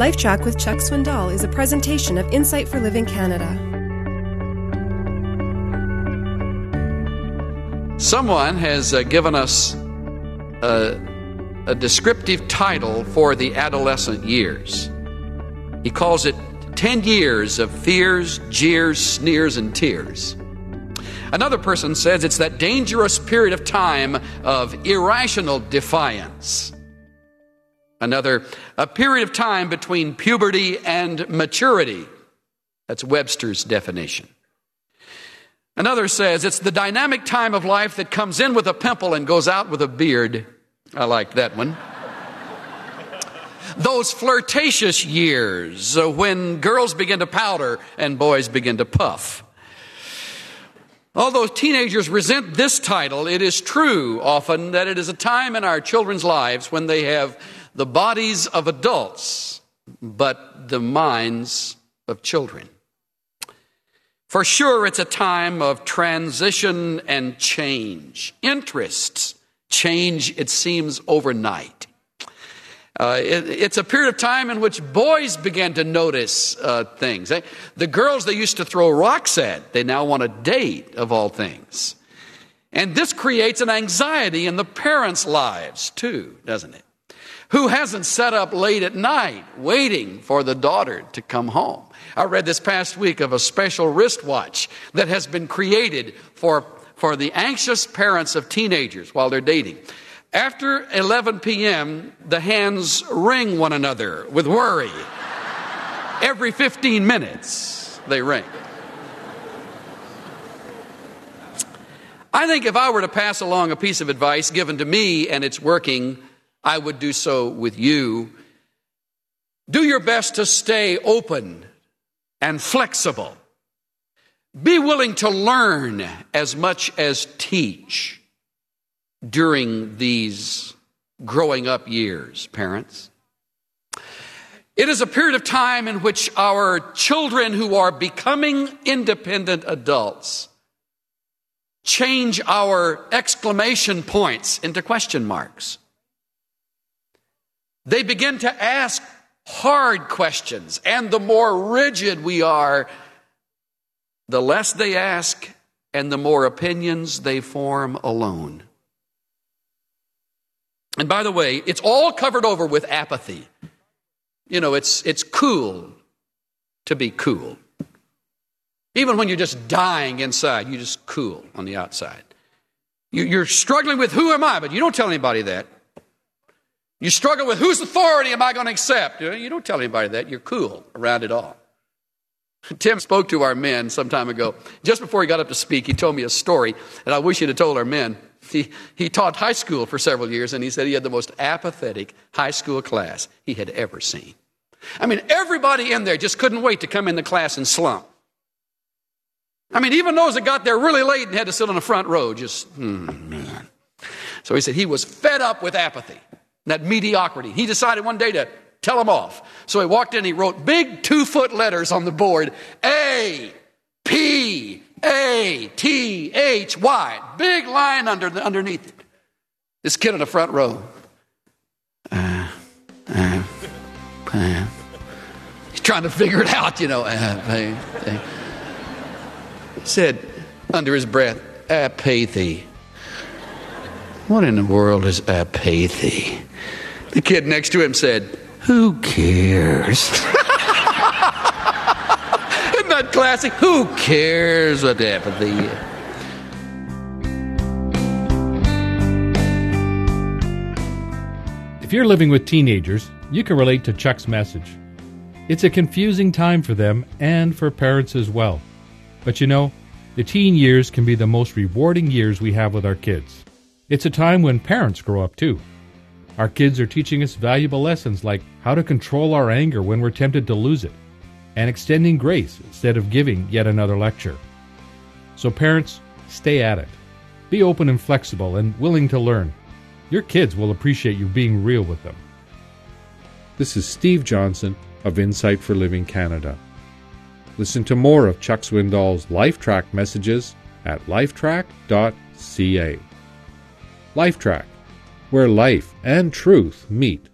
LifeTrac with Chuck Swindoll is a presentation of Insight for Living Canada. Someone has uh, given us a, a descriptive title for the adolescent years. He calls it 10 years of fears, jeers, sneers, and tears. Another person says it's that dangerous period of time of irrational defiance. Another, a period of time between puberty and maturity. That's Webster's definition. Another says it's the dynamic time of life that comes in with a pimple and goes out with a beard. I like that one. Those flirtatious years uh, when girls begin to powder and boys begin to puff. Although teenagers resent this title, it is true often that it is a time in our children's lives when they have the bodies of adults, but the minds of children. For sure, it's a time of transition and change. Interests change, it seems, overnight. Uh, it, it's a period of time in which boys begin to notice uh, things. The girls they used to throw rocks at, they now want to date, of all things. And this creates an anxiety in the parents' lives, too, doesn't it? Who hasn't sat up late at night waiting for the daughter to come home? I read this past week of a special wristwatch that has been created for, for the anxious parents of teenagers while they're dating. After 11 p.m., the hands ring one another with worry. Every 15 minutes, they ring. I think if I were to pass along a piece of advice given to me and it's working, I would do so with you. Do your best to stay open and flexible. Be willing to learn as much as teach during these growing up years, parents. It is a period of time in which our children who are becoming independent adults change our exclamation points into question marks. They begin to ask hard questions, and the more rigid we are, the less they ask and the more opinions they form alone. And by the way, it's all covered over with apathy. You know, it's, it's cool to be cool. Even when you're just dying inside, you just cool on the outside. You, you're struggling with who am I, but you don't tell anybody that. You struggle with whose authority am I going to accept? You don't tell anybody that. You're cool around it all. Tim spoke to our men some time ago. Just before he got up to speak, he told me a story, and I wish he'd have told our men. He, he taught high school for several years, and he said he had the most apathetic high school class he had ever seen. I mean, everybody in there just couldn't wait to come in the class and slump. I mean, even those that got there really late and had to sit on the front row, just, hmm, man. So he said he was fed up with apathy, that mediocrity. He decided one day to tell them off. So he walked in, he wrote big two foot letters on the board A, P, a T H Y. Big line under the, underneath it. This kid in the front row. Uh, uh, uh, he's trying to figure it out, you know. Uh, he said under his breath, apathy. What in the world is apathy? The kid next to him said, Who cares? that classic? Who cares what apathy is? If you're living with teenagers, you can relate to Chuck's message. It's a confusing time for them and for parents as well. But you know, the teen years can be the most rewarding years we have with our kids. It's a time when parents grow up too. Our kids are teaching us valuable lessons like how to control our anger when we're tempted to lose it, and extending grace instead of giving yet another lecture. So, parents, stay at it. Be open and flexible and willing to learn. Your kids will appreciate you being real with them. This is Steve Johnson of Insight for Living Canada. Listen to more of Chuck Swindoll's LifeTrac messages at lifetrac.ca. LifeTrac, where life and truth meet.